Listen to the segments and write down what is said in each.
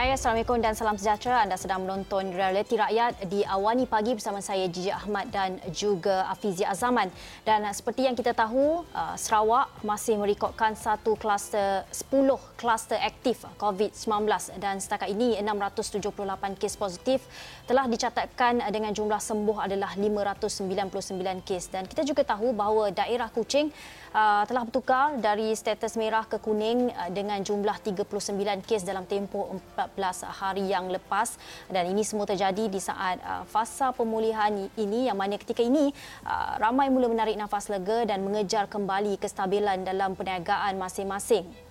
Hai, Assalamualaikum dan salam sejahtera. Anda sedang menonton Realiti Rakyat di Awani Pagi bersama saya Jiji Ahmad dan juga Afizi Azaman. Dan seperti yang kita tahu, uh, Sarawak masih merekodkan satu kluster 10 kluster aktif COVID-19 dan setakat ini 678 kes positif telah dicatatkan dengan jumlah sembuh adalah 599 kes. Dan kita juga tahu bahawa daerah Kuching uh, telah bertukar dari status merah ke kuning dengan jumlah 39 kes dalam tempoh 14 hari yang lepas dan ini semua terjadi di saat uh, fasa pemulihan ini yang mana ketika ini uh, ramai mula menarik nafas lega dan mengejar kembali kestabilan dalam perniagaan masing-masing.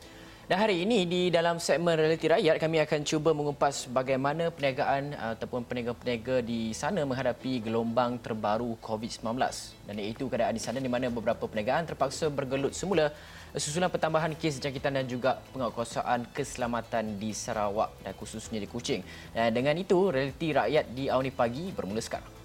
Dan hari ini di dalam segmen Realiti Rakyat kami akan cuba mengupas bagaimana perniagaan ataupun peniaga-peniaga di sana menghadapi gelombang terbaru COVID-19. Dan iaitu keadaan di sana di mana beberapa perniagaan terpaksa bergelut semula susulan pertambahan kes jangkitan dan juga penguatkuasaan keselamatan di Sarawak dan khususnya di Kuching. Dan dengan itu, Realiti Rakyat di Awni Pagi bermula sekarang.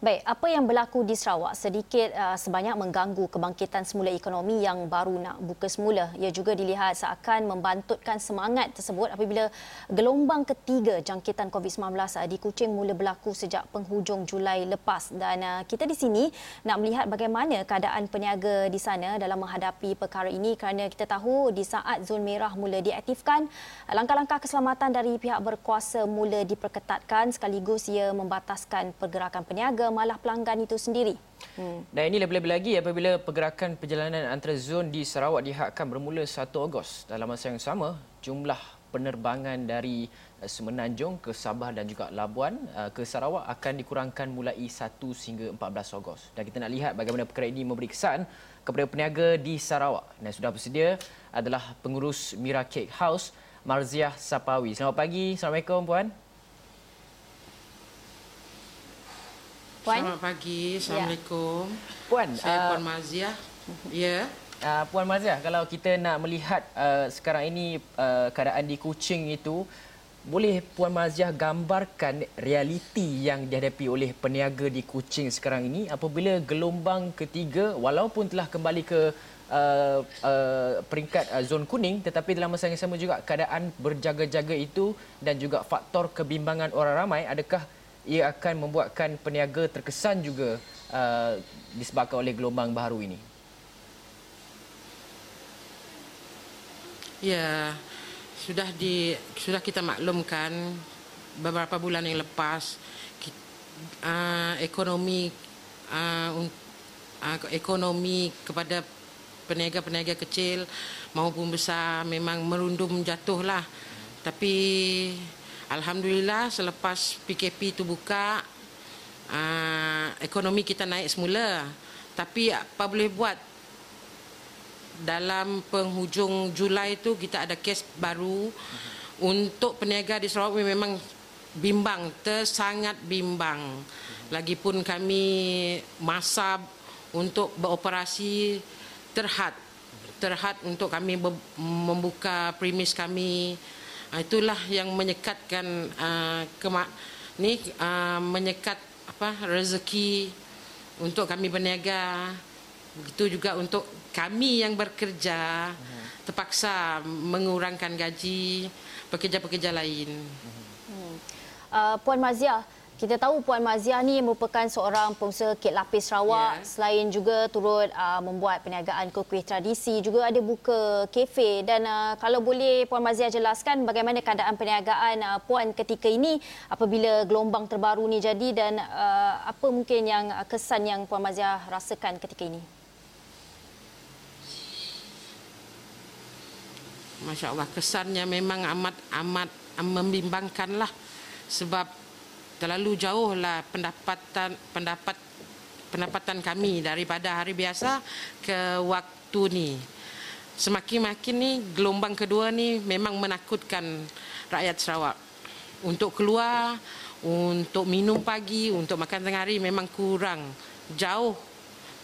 Baik, apa yang berlaku di Sarawak sedikit uh, sebanyak mengganggu kebangkitan semula ekonomi yang baru nak buka semula. Ia juga dilihat seakan membantutkan semangat tersebut apabila gelombang ketiga jangkitan COVID-19 uh, di Kuching mula berlaku sejak penghujung Julai lepas. Dan uh, kita di sini nak melihat bagaimana keadaan peniaga di sana dalam menghadapi perkara ini kerana kita tahu di saat zon merah mula diaktifkan, langkah-langkah keselamatan dari pihak berkuasa mula diperketatkan sekaligus ia membataskan pergerakan peniaga malah pelanggan itu sendiri. Hmm. Dan ini lebih-lebih lagi apabila pergerakan perjalanan antara zon di Sarawak dihadkan bermula 1 Ogos. Dalam masa yang sama, jumlah penerbangan dari eh, Semenanjung ke Sabah dan juga Labuan eh, ke Sarawak akan dikurangkan mulai 1 hingga 14 Ogos. Dan kita nak lihat bagaimana perkara ini memberi kesan kepada peniaga di Sarawak. Dan sudah bersedia adalah pengurus Mira Cake House, Marziah Sapawi. Selamat pagi. Assalamualaikum puan. Puan. Selamat pagi. Assalamualaikum. Ya. Puan, saya uh, Puan Mazia. Ya. Uh, Puan Mazia, kalau kita nak melihat uh, sekarang ini uh, keadaan di Kuching itu, boleh Puan Mazia gambarkan realiti yang dihadapi oleh peniaga di Kuching sekarang ini apabila gelombang ketiga walaupun telah kembali ke uh, uh, peringkat uh, zon kuning tetapi dalam masa yang sama juga keadaan berjaga-jaga itu dan juga faktor kebimbangan orang ramai adakah ia akan membuatkan peniaga terkesan juga uh, disebabkan oleh gelombang baru ini. Ya, sudah di sudah kita maklumkan beberapa bulan yang lepas uh, ekonomi uh, uh, ekonomi kepada peniaga-peniaga kecil maupun besar memang merundum jatuhlah. Tapi Alhamdulillah selepas PKP itu buka uh, ekonomi kita naik semula. Tapi apa boleh buat? Dalam penghujung Julai itu kita ada kes baru. Untuk peniaga di Sarawak memang bimbang tersangat bimbang. Lagipun kami masa untuk beroperasi terhad. Terhad untuk kami membuka premis kami. Ah, itulah yang menyekatkan uh, kemak ni uh, menyekat apa rezeki untuk kami berniaga begitu juga untuk kami yang bekerja terpaksa mengurangkan gaji pekerja-pekerja lain. Hmm. Uh, Puan Mazia, kita tahu Puan Mazia ni merupakan seorang pengusaha kek lapis Sarawak. Yeah. Selain juga turut uh, membuat perniagaan kuih tradisi, juga ada buka kafe. Dan uh, kalau boleh Puan Mazia jelaskan bagaimana keadaan perniagaan uh, Puan ketika ini apabila gelombang terbaru ni jadi dan uh, apa mungkin yang uh, kesan yang Puan Mazia rasakan ketika ini? Masya Allah, kesannya memang amat amat membimbangkan lah sebab terlalu jauhlah pendapatan pendapat pendapatan kami daripada hari biasa ke waktu ni. Semakin-makin ni gelombang kedua ni memang menakutkan rakyat Sarawak. Untuk keluar, untuk minum pagi, untuk makan tengah hari memang kurang jauh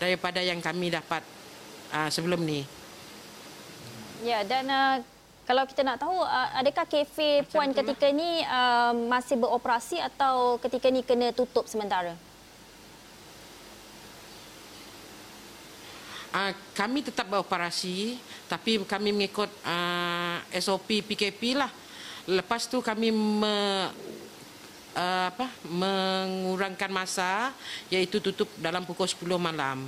daripada yang kami dapat uh, sebelum ni. Ya dan uh, kalau kita nak tahu, adakah kafe Puan ketika ini uh, masih beroperasi atau ketika ini kena tutup sementara? Uh, kami tetap beroperasi tapi kami mengikut uh, SOP PKP lah. Lepas tu kami me, uh, apa mengurangkan masa iaitu tutup dalam pukul 10 malam.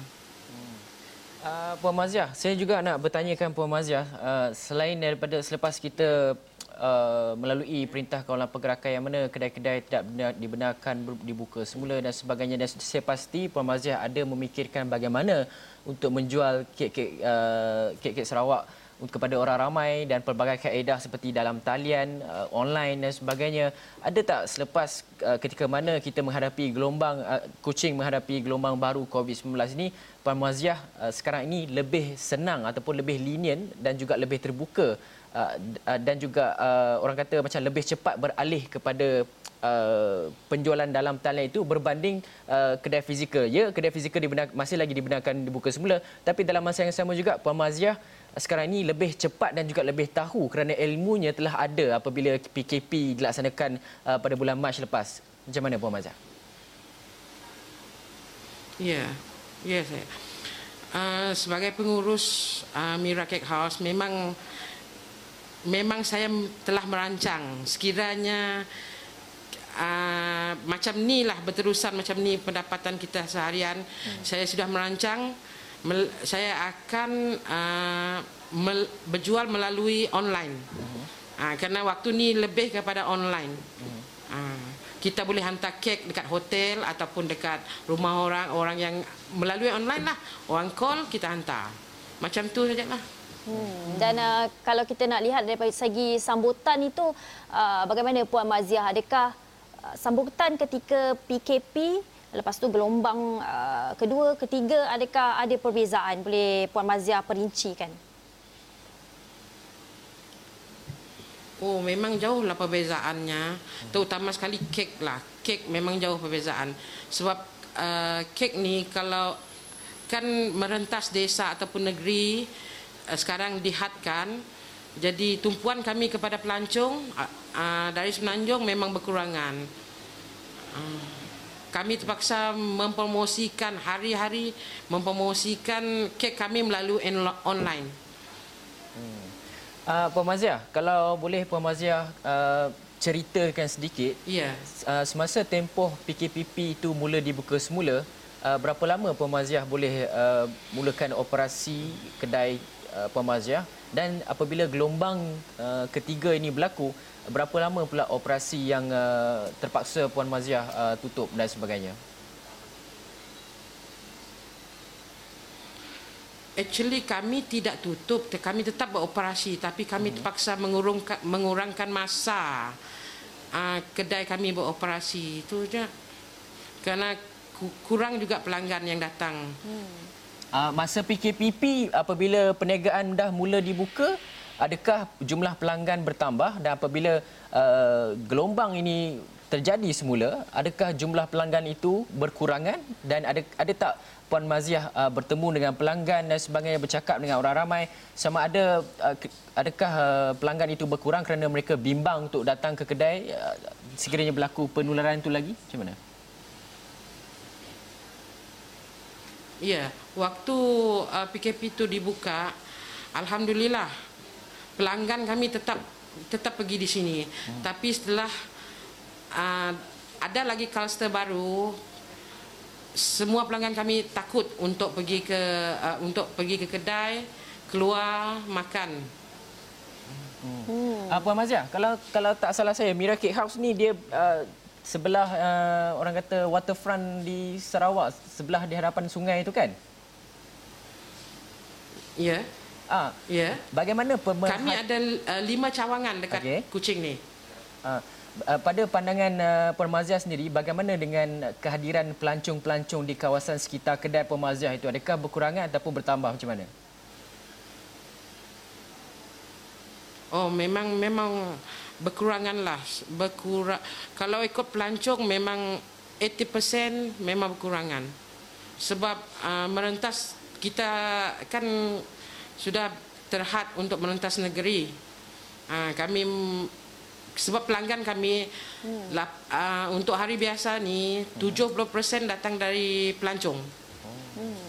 Uh, Puan Maziah, saya juga nak bertanyakan Puan Maziah, uh, selain daripada selepas kita uh, melalui perintah kawalan pergerakan yang mana kedai-kedai tidak benar, dibenarkan dibuka semula dan sebagainya dan saya pasti Puan Maziah ada memikirkan bagaimana untuk menjual kek-kek uh, kek-kek Sarawak kepada orang ramai dan pelbagai kaedah seperti dalam talian, uh, online dan sebagainya. Ada tak selepas uh, ketika mana kita menghadapi gelombang uh, kucing menghadapi gelombang baru COVID-19 ini, Puan Muazziyah uh, sekarang ini lebih senang ataupun lebih lenient dan juga lebih terbuka uh, uh, dan juga orang kata macam lebih cepat beralih kepada penjualan dalam talian itu berbanding kedai fizikal. Ya, kedai fizikal masih lagi dibenarkan dibuka semula. Tapi dalam masa yang sama juga, Puan Maziah sekarang ini lebih cepat dan juga lebih tahu kerana ilmunya telah ada apabila PKP dilaksanakan pada bulan Mac lepas. Macam mana Puan Maziah? Ya, ya saya. Uh, sebagai pengurus uh, Mira Cake House memang memang saya telah merancang sekiranya uh, macam ni lah berterusan macam ni pendapatan kita seharian hmm. saya sudah merancang mel, saya akan uh, mel, berjual melalui online hmm. uh, kerana waktu ni lebih kepada online hmm. uh, kita boleh hantar kek dekat hotel ataupun dekat rumah orang orang yang melalui online lah. Orang call kita hantar. Macam tu sajalah. Hmm. Dan uh, kalau kita nak lihat dari segi sambutan itu, uh, bagaimana Puan Maziah? Adakah Uh, sambutan ketika PKP lepas tu gelombang uh, kedua ketiga adakah ada perbezaan? Boleh puan Mazia perincikan Oh memang jauh lah perbezaannya terutama sekali kek lah kek memang jauh perbezaan sebab uh, kek ni kalau kan merentas desa ataupun negeri uh, sekarang dihadkan jadi tumpuan kami kepada pelancong uh, dari Semenanjung memang berkurangan. Uh, kami terpaksa mempromosikan hari-hari mempromosikan kek kami melalui online. Uh, Puan Mazia, kalau boleh Puan Mazia uh, ceritakan sedikit. Ya. Uh, semasa tempoh PKPP itu mula dibuka semula, uh, berapa lama Puan Mazia boleh uh, mulakan operasi kedai uh, Puan Mazia? dan apabila gelombang uh, ketiga ini berlaku berapa lama pula operasi yang uh, terpaksa puan Maziah uh, tutup dan sebagainya Actually kami tidak tutup, kami tetap beroperasi tapi kami hmm. terpaksa mengurungkan, mengurangkan masa uh, kedai kami beroperasi itu saja. Kerana kurang juga pelanggan yang datang. Hmm. Uh, masa PKPP apabila perniagaan dah mula dibuka adakah jumlah pelanggan bertambah dan apabila uh, gelombang ini terjadi semula adakah jumlah pelanggan itu berkurangan dan ada ada tak puan Maziah uh, bertemu dengan pelanggan dan sebagainya bercakap dengan orang ramai sama ada uh, adakah uh, pelanggan itu berkurang kerana mereka bimbang untuk datang ke kedai uh, sekiranya berlaku penularan itu lagi macam mana Ya, waktu uh, PKP itu dibuka, alhamdulillah pelanggan kami tetap tetap pergi di sini. Hmm. Tapi setelah uh, ada lagi kluster baru, semua pelanggan kami takut untuk pergi ke uh, untuk pergi ke kedai, keluar makan. Hmm. Apa Mazia? Kalau kalau tak salah saya, Mira Cake House ni dia uh, sebelah uh, orang kata waterfront di Sarawak sebelah di hadapan sungai itu kan? Ya. Yeah. Ah, ya. Yeah. Bagaimana pemerhati... Kami ada uh, lima cawangan dekat okay. Kuching ni. Ah, uh, pada pandangan uh, Permazia sendiri, bagaimana dengan kehadiran pelancong-pelancong di kawasan sekitar kedai Permazia itu? Adakah berkurangan ataupun bertambah macam mana? Oh, memang memang berkurangan lah berkurang kalau ikut pelancong memang 80% memang berkurangan sebab uh, merentas kita kan sudah terhad untuk merentas negeri uh, kami sebab pelanggan kami hmm. lap, uh, untuk hari biasa ni 70% datang dari pelancong hmm.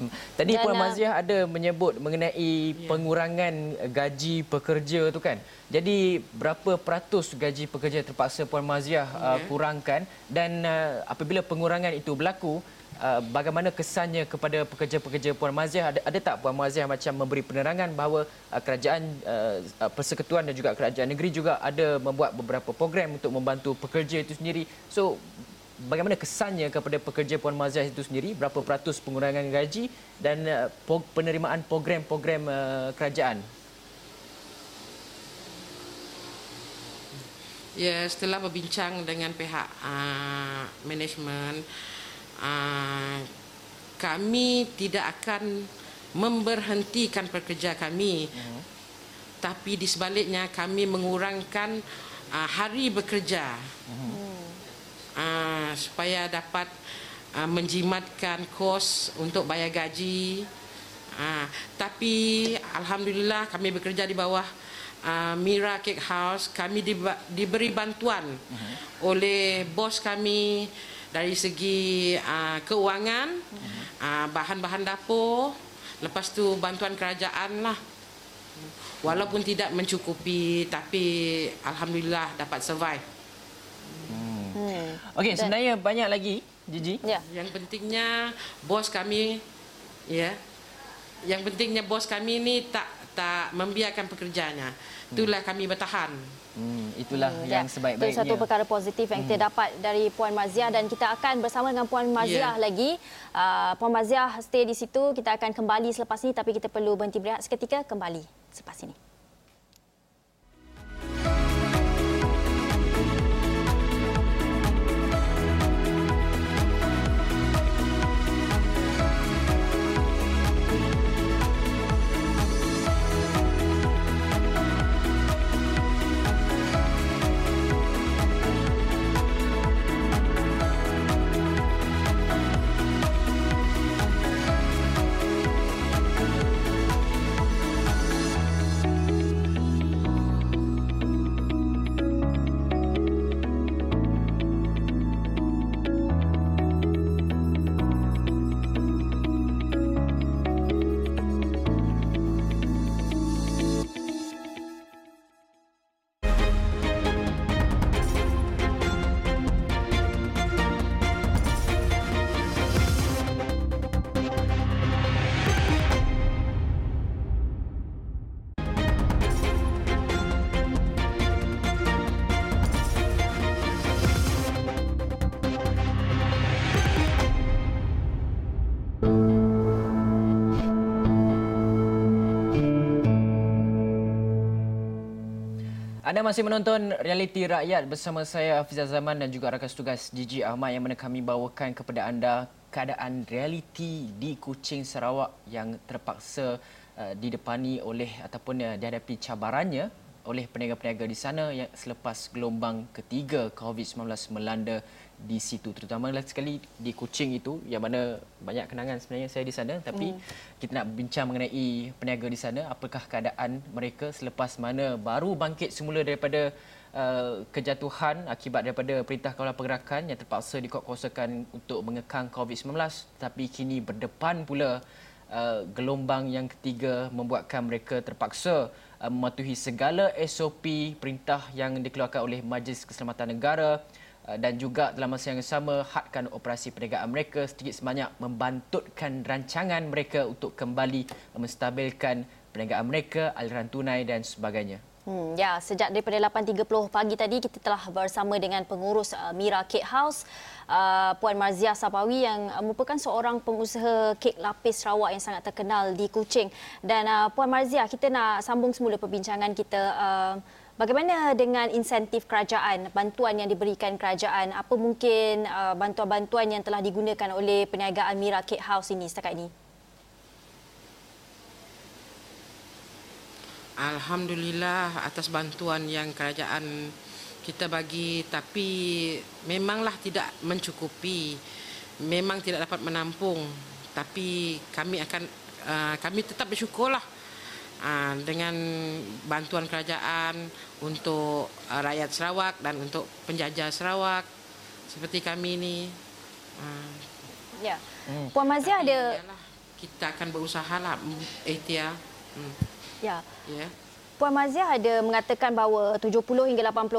Hmm. Tadi Dan, Puan Maziah ada menyebut mengenai pengurangan gaji pekerja tu kan. Jadi berapa peratus gaji pekerja terpaksa Puan Maziah uh, kurangkan dan uh, apabila pengurangan itu berlaku uh, bagaimana kesannya kepada pekerja-pekerja Puan Maziah? Ada, ada tak Puan Maziah macam memberi penerangan bahawa uh, kerajaan uh, uh, persekutuan dan juga kerajaan negeri juga ada membuat beberapa program untuk membantu pekerja itu sendiri. So bagaimana kesannya kepada pekerja Puan Maziah itu sendiri? Berapa peratus pengurangan gaji dan uh, penerimaan program-program uh, kerajaan? Ya, setelah berbincang dengan pihak uh, manajemen, uh, kami tidak akan memberhentikan pekerja kami. Uh-huh. Tapi di sebaliknya kami mengurangkan uh, hari bekerja. Uh, supaya dapat uh, menjimatkan kos untuk bayar gaji. Uh, tapi alhamdulillah kami bekerja di bawah uh, Mira Cake House kami di, diberi bantuan uh-huh. oleh bos kami dari segi uh, keuangan, uh-huh. uh, bahan-bahan dapur, lepas tu bantuan kerajaan lah. Walaupun tidak mencukupi tapi alhamdulillah dapat survive. Hmm. Okey, sebenarnya banyak lagi Gigi. Ya. Yang pentingnya bos kami ya. Yang pentingnya bos kami ni tak tak membiarkan pekerjanya. Itulah kami bertahan. Hmm, itulah hmm, yang ya. sebaik-baiknya. Itu satu perkara positif yang kita hmm. dapat dari Puan Maziah dan kita akan bersama dengan Puan Maziah yeah. lagi. Uh, Puan Maziah stay di situ. Kita akan kembali selepas ini tapi kita perlu berhenti berehat seketika kembali selepas ini. Anda masih menonton Realiti Rakyat bersama saya Hafizah Zaman dan juga rakan tugas Gigi Ahmad yang mana kami bawakan kepada anda keadaan realiti di Kuching Sarawak yang terpaksa uh, didepani oleh ataupun uh, dihadapi cabarannya oleh peniaga-peniaga di sana yang selepas gelombang ketiga COVID-19 melanda di situ terutama sekali di Kuching itu yang mana banyak kenangan sebenarnya saya di sana tapi mm. kita nak bincang mengenai peniaga di sana apakah keadaan mereka selepas mana baru bangkit semula daripada uh, kejatuhan akibat daripada perintah kawalan pergerakan yang terpaksa dikuatkuasakan untuk mengekang COVID-19 tapi kini berdepan pula uh, gelombang yang ketiga membuatkan mereka terpaksa uh, mematuhi segala SOP perintah yang dikeluarkan oleh Majlis Keselamatan Negara dan juga dalam masa yang sama hadkan operasi perniagaan mereka sedikit sebanyak membantutkan rancangan mereka untuk kembali menstabilkan perniagaan mereka, aliran tunai dan sebagainya. Hmm, ya, sejak daripada 8.30 pagi tadi kita telah bersama dengan pengurus uh, Mira Cake House uh, Puan Marziah Sapawi yang uh, merupakan seorang pengusaha kek lapis Sarawak yang sangat terkenal di Kuching. Dan uh, Puan Marziah, kita nak sambung semula perbincangan kita uh, Bagaimana dengan insentif kerajaan, bantuan yang diberikan kerajaan? Apa mungkin uh, bantuan-bantuan yang telah digunakan oleh perniagaan Mira Cake House ini setakat ini? Alhamdulillah atas bantuan yang kerajaan kita bagi tapi memanglah tidak mencukupi. Memang tidak dapat menampung tapi kami akan uh, kami tetap bersyukurlah uh, dengan bantuan kerajaan untuk uh, rakyat Sarawak dan untuk penjajah Sarawak seperti kami ini. Uh, ya. Hmm. Puan Mazia ada kita akan berusaha lah, Ehtia. Hmm. Ya. Ya. Puan Maziah ada mengatakan bahawa 70 hingga 80%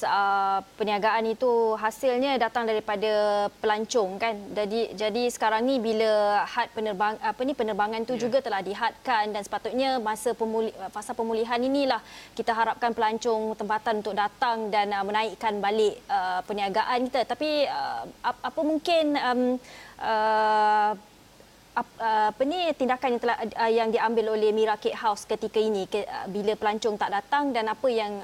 uh, perniagaan itu hasilnya datang daripada pelancong kan. Jadi jadi sekarang ni bila had penerbang apa ni penerbangan itu yeah. juga telah dihadkan dan sepatutnya masa pemuli, fasa pemulihan inilah kita harapkan pelancong tempatan untuk datang dan uh, menaikkan balik uh, perniagaan kita. Tapi uh, apa mungkin um, uh, Uh, apa ni tindakan yang telah uh, yang diambil oleh Mira Cake House ketika ini uh, bila pelancong tak datang dan apa yang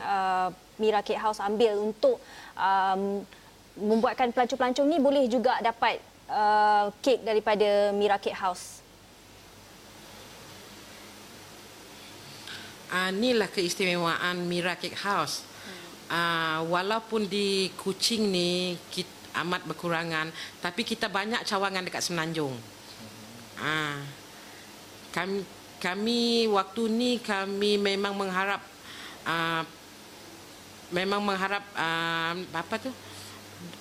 Mira Cake House ambil untuk um, membuatkan pelancong-pelancong ni boleh juga dapat uh, kek daripada Mira Cake House. Uh, inilah keistimewaan Mira Cake House. Uh, walaupun di Kuching ni kita amat berkurangan, tapi kita banyak cawangan dekat Semenanjung. Ha. Kami kami waktu ni kami memang mengharap uh, memang mengharap uh, apa tu?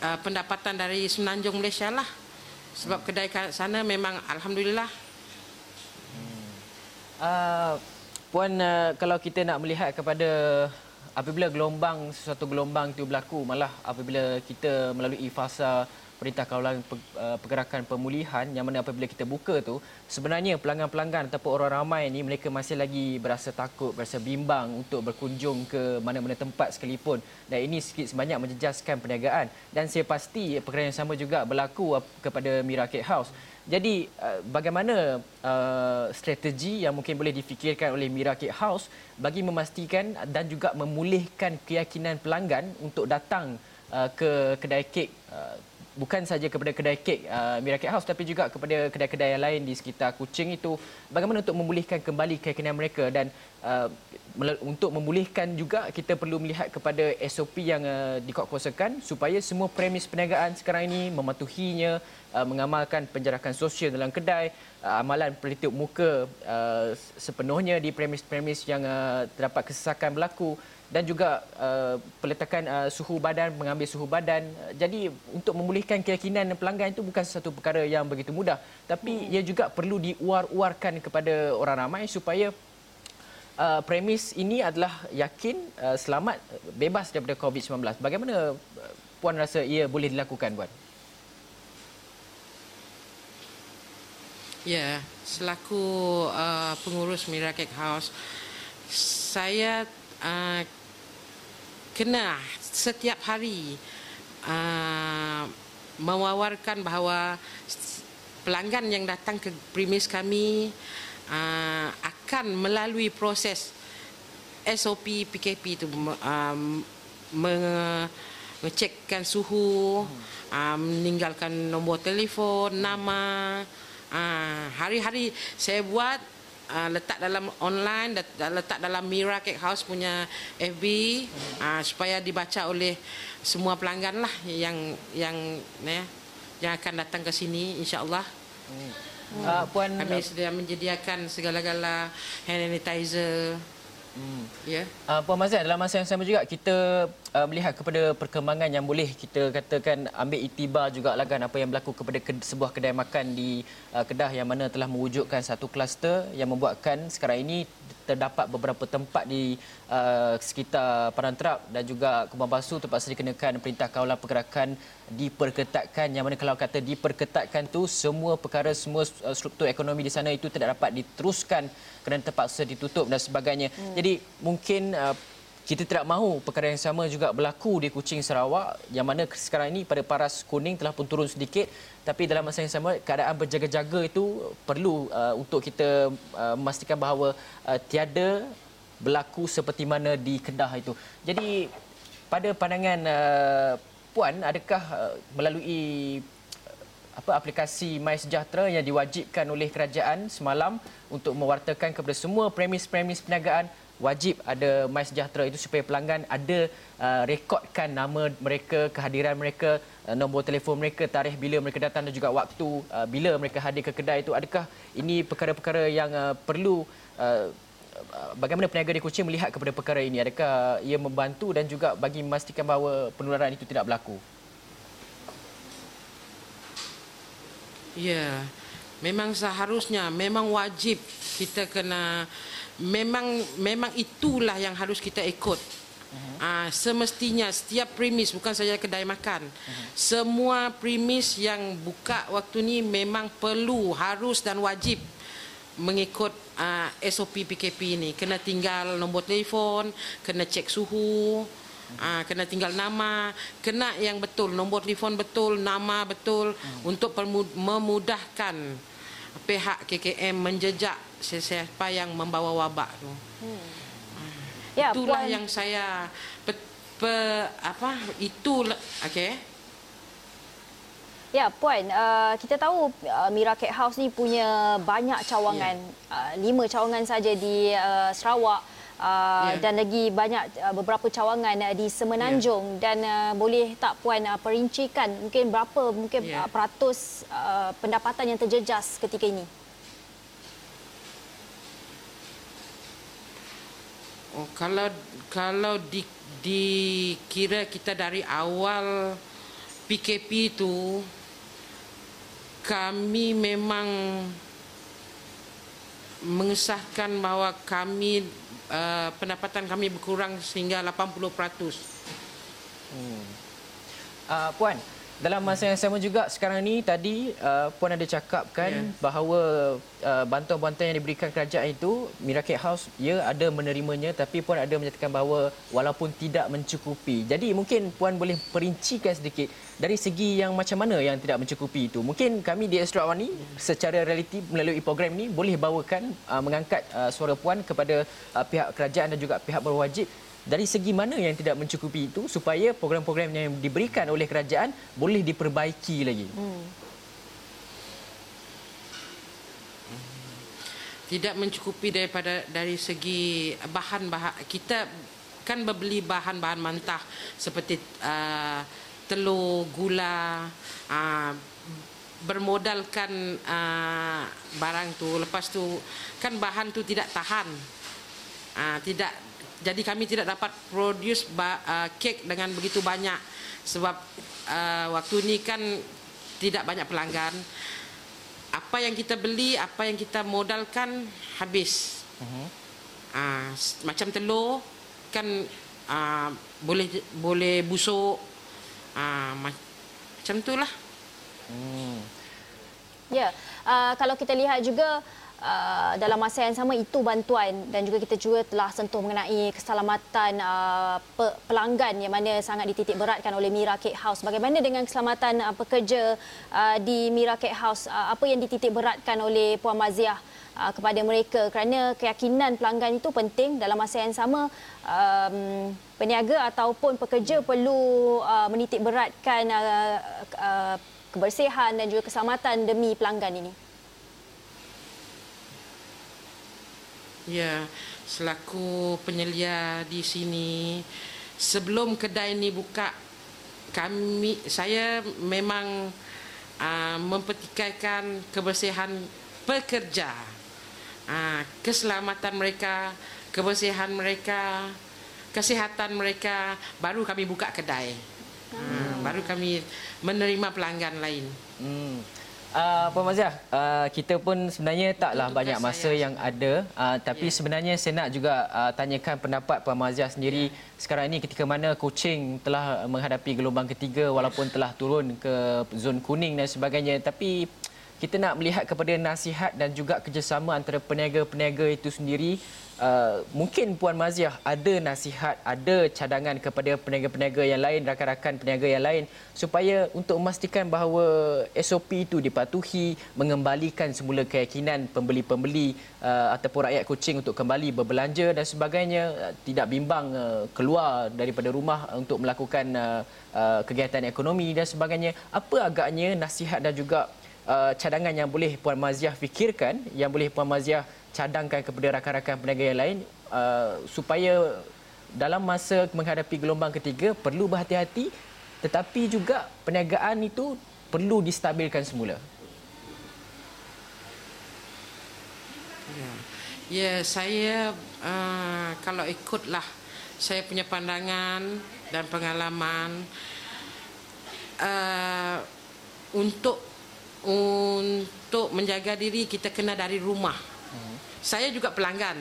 Uh, pendapatan dari Semenanjung Malaysia lah. Sebab kedai sana memang alhamdulillah. Uh, puan uh, kalau kita nak melihat kepada apabila gelombang sesuatu gelombang itu berlaku malah apabila kita melalui fasa Perintah Kawalan eh, Pergerakan Pemulihan yang mana apabila kita buka tu sebenarnya pelanggan-pelanggan ataupun orang ramai ni mereka masih lagi berasa takut, berasa bimbang untuk berkunjung ke mana-mana tempat sekalipun dan ini sikit sebanyak menjejaskan perniagaan dan saya pasti perkara yang sama juga berlaku kepada Mira Cake House. Jadi eh, bagaimana uh, strategi yang mungkin boleh difikirkan oleh Mira Cake House bagi memastikan dan juga memulihkan keyakinan pelanggan untuk datang uh, ke kedai kek uh, bukan saja kepada kedai kek uh, Miracle House tapi juga kepada kedai-kedai yang lain di sekitar Kuching itu bagaimana untuk memulihkan kembali keyakinan mereka dan uh, untuk memulihkan juga kita perlu melihat kepada SOP yang uh, dikuatkuasakan supaya semua premis perniagaan sekarang ini mematuhinya uh, mengamalkan penjarakan sosial dalam kedai uh, amalan pelitup muka uh, sepenuhnya di premis-premis yang uh, terdapat kesesakan berlaku dan juga uh, peletakan uh, suhu badan mengambil suhu badan. Jadi untuk memulihkan keyakinan pelanggan itu bukan satu perkara yang begitu mudah. Tapi hmm. ia juga perlu diuar-uarkan kepada orang ramai supaya uh, premis ini adalah yakin uh, selamat bebas daripada COVID-19 bagaimana uh, puan rasa ia boleh dilakukan puan? Ya, selaku uh, pengurus Mira Cake House, saya uh, kena setiap hari uh, mewawarkan bahawa pelanggan yang datang ke premis kami uh, akan melalui proses SOP PKP itu um, mengecekkan suhu, um, meninggalkan nombor telefon, nama. Uh, hari-hari saya buat uh, letak dalam online letak dalam Mira Cake House punya FB uh, supaya dibaca oleh semua pelanggan lah yang yang ya, yang akan datang ke sini insyaallah. Hmm. uh, puan kami sudah menyediakan segala-gala hand sanitizer Hmm. Yeah. Uh, Puan Mazan, dalam masa yang sama juga kita uh, melihat kepada perkembangan yang boleh kita katakan ambil itibar juga lah kan apa yang berlaku kepada ke, sebuah kedai makan di uh, Kedah yang mana telah mewujudkan satu kluster yang membuatkan sekarang ini terdapat beberapa tempat di uh, sekitar Padang Terap dan juga Kubang Basu terpaksa dikenakan perintah kawalan pergerakan diperketatkan yang mana kalau kata diperketatkan tu semua perkara semua uh, struktur ekonomi di sana itu tidak dapat diteruskan kerana terpaksa ditutup dan sebagainya. Hmm. Jadi mungkin uh, kita tidak mahu perkara yang sama juga berlaku di Kuching Sarawak yang mana sekarang ini pada paras kuning telah pun turun sedikit tapi dalam masa yang sama keadaan berjaga-jaga itu perlu uh, untuk kita uh, memastikan bahawa uh, tiada berlaku seperti mana di Kedah itu. Jadi pada pandangan uh, puan adakah uh, melalui apa aplikasi MySejahtera yang diwajibkan oleh kerajaan semalam untuk mewartakan kepada semua premis-premis perniagaan wajib ada MySejahtera itu supaya pelanggan ada uh, rekodkan nama mereka, kehadiran mereka, uh, nombor telefon mereka, tarikh bila mereka datang dan juga waktu uh, bila mereka hadir ke kedai itu. Adakah ini perkara-perkara yang uh, perlu uh, uh, bagaimana peniaga di Kuching melihat kepada perkara ini? Adakah ia membantu dan juga bagi memastikan bahawa penularan itu tidak berlaku? Ya. Memang seharusnya, memang wajib kita kena memang memang itulah yang harus kita ikut. Uh, semestinya setiap premis bukan saja kedai makan. Uh-huh. Semua premis yang buka waktu ni memang perlu, harus dan wajib mengikut uh, SOP PKP ini. Kena tinggal nombor telefon, kena cek suhu, uh, kena tinggal nama, kena yang betul, nombor telefon betul, nama betul untuk memudahkan pihak KKM menjejak siapa yang membawa wabak tu. Hmm. Ya, itulah puan... yang saya pe, pe, apa itu okey. Ya, puan, uh, kita tahu uh, Mira Cake House ni punya banyak cawangan, yeah. uh, lima cawangan saja di uh, Sarawak. Uh, yeah. dan lagi banyak uh, beberapa cawangan uh, di Semenanjung yeah. dan uh, boleh tak puan uh, perincikan mungkin berapa mungkin yeah. uh, peratus uh, pendapatan yang terjejas ketika ini Oh, kalau kalau di dikira kita dari awal PKP itu kami memang mengesahkan bahawa kami uh, pendapatan kami berkurang sehingga 80%. Hmm. Uh, puan, dalam masa yang sama juga sekarang ni tadi uh, puan ada cakapkan yeah. bahawa uh, bantuan-bantuan yang diberikan kerajaan itu Miracle House ya ada menerimanya tapi puan ada menyatakan bahawa walaupun tidak mencukupi. Jadi mungkin puan boleh perincikan sedikit dari segi yang macam mana yang tidak mencukupi itu. Mungkin kami di Astro Awani secara realiti melalui program ni boleh bawakan uh, mengangkat uh, suara puan kepada uh, pihak kerajaan dan juga pihak berwajib dari segi mana yang tidak mencukupi itu supaya program-program yang diberikan oleh kerajaan boleh diperbaiki lagi. Hmm. Tidak mencukupi daripada dari segi bahan-bahan kita kan membeli bahan-bahan mentah seperti uh, telur, gula, uh, bermodalkan uh, barang tu lepas tu kan bahan tu tidak tahan. Uh, tidak jadi kami tidak dapat produce uh, kek dengan begitu banyak sebab uh, waktu ini kan tidak banyak pelanggan. Apa yang kita beli, apa yang kita modalkan habis. Uh-huh. Uh, macam telur kan uh, boleh boleh busuk. Uh, macam itulah. Hmm. Ya, yeah. uh, kalau kita lihat juga uh, dalam masa yang sama itu bantuan dan juga kita juga telah sentuh mengenai keselamatan uh, pelanggan yang mana sangat dititik beratkan oleh Mira Cake House. Bagaimana dengan keselamatan uh, pekerja uh, di Mira Cake House? Uh, apa yang dititik beratkan oleh Puan Maziah uh, kepada mereka kerana keyakinan pelanggan itu penting dalam masa yang sama um, peniaga ataupun pekerja perlu uh, menitik beratkan uh, uh, kebersihan dan juga keselamatan demi pelanggan ini. Ya, selaku penyelia di sini, sebelum kedai ini buka, kami saya memang uh, mempertikaikan kebersihan pekerja, uh, keselamatan mereka, kebersihan mereka, kesihatan mereka, baru kami buka kedai. Hmm. Uh, baru kami menerima pelanggan lain. Hmm. Uh, Puan Maziah, uh, kita pun sebenarnya taklah banyak masa yang ada uh, tapi yeah. sebenarnya saya nak juga uh, tanyakan pendapat Puan Maziah sendiri yeah. sekarang ini ketika mana Kuching telah menghadapi gelombang ketiga walaupun telah turun ke zon kuning dan sebagainya tapi kita nak melihat kepada nasihat dan juga kerjasama antara peniaga-peniaga itu sendiri. Uh, mungkin Puan Maziah ada nasihat, ada cadangan kepada peniaga-peniaga yang lain, rakan-rakan peniaga yang lain supaya untuk memastikan bahawa SOP itu dipatuhi, mengembalikan semula keyakinan pembeli-pembeli uh, ataupun rakyat Kuching untuk kembali berbelanja dan sebagainya, uh, tidak bimbang uh, keluar daripada rumah untuk melakukan uh, uh, kegiatan ekonomi dan sebagainya. Apa agaknya nasihat dan juga uh, cadangan yang boleh Puan Maziah fikirkan, yang boleh Puan Maziah cadangkan kepada rakan-rakan peniaga yang lain uh, supaya dalam masa menghadapi gelombang ketiga perlu berhati-hati tetapi juga perniagaan itu perlu distabilkan semula. Ya, ya saya uh, kalau ikutlah saya punya pandangan dan pengalaman uh, untuk untuk menjaga diri kita kena dari rumah. Saya juga pelanggan.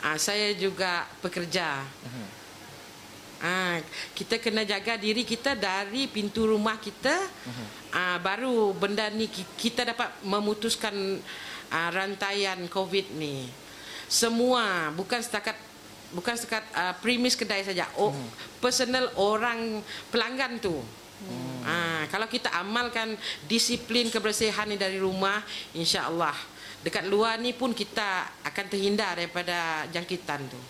Ah, saya juga pekerja. Ah, kita kena jaga diri kita dari pintu rumah kita. Ah, baru benda ni ki- kita dapat memutuskan ah, rantaian COVID ni. Semua bukan setakat bukan setakat uh, premis kedai saja. Oh, personal orang pelanggan tu. Ah, kalau kita amalkan disiplin kebersihan ni dari rumah, insya-Allah dekat luar ni pun kita akan terhindar daripada jangkitan tu.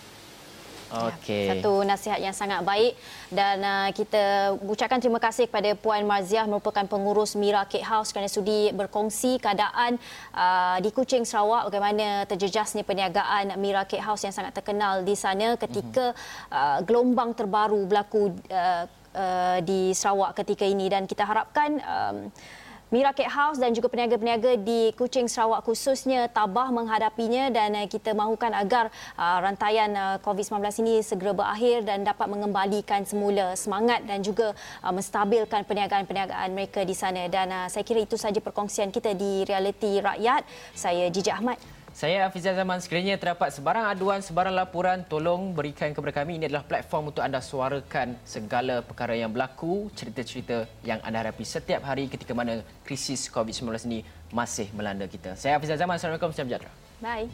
Okey. Satu nasihat yang sangat baik dan uh, kita ucapkan terima kasih kepada Puan Marziah merupakan pengurus Mira Cake House kerana sudi berkongsi keadaan uh, di Kuching Sarawak bagaimana terjejasnya perniagaan Mira Cake House yang sangat terkenal di sana ketika uh, gelombang terbaru berlaku uh, uh, di Sarawak ketika ini dan kita harapkan um, Mira Cake House dan juga peniaga-peniaga di Kuching Sarawak khususnya tabah menghadapinya dan uh, kita mahukan agar uh, rantaian uh, COVID-19 ini segera berakhir dan dapat mengembalikan semula semangat dan juga menstabilkan perniagaan-perniagaan mereka di sana dan saya kira itu saja perkongsian kita di Realiti Rakyat. Saya Jiji Ahmad. Saya Afizal Zaman, sekiranya terdapat sebarang aduan, sebarang laporan, tolong berikan kepada kami. Ini adalah platform untuk anda suarakan segala perkara yang berlaku, cerita-cerita yang anda hadapi setiap hari ketika mana krisis COVID-19 ini masih melanda kita. Saya Afizal Zaman, Assalamualaikum, salam sejahtera. Bye.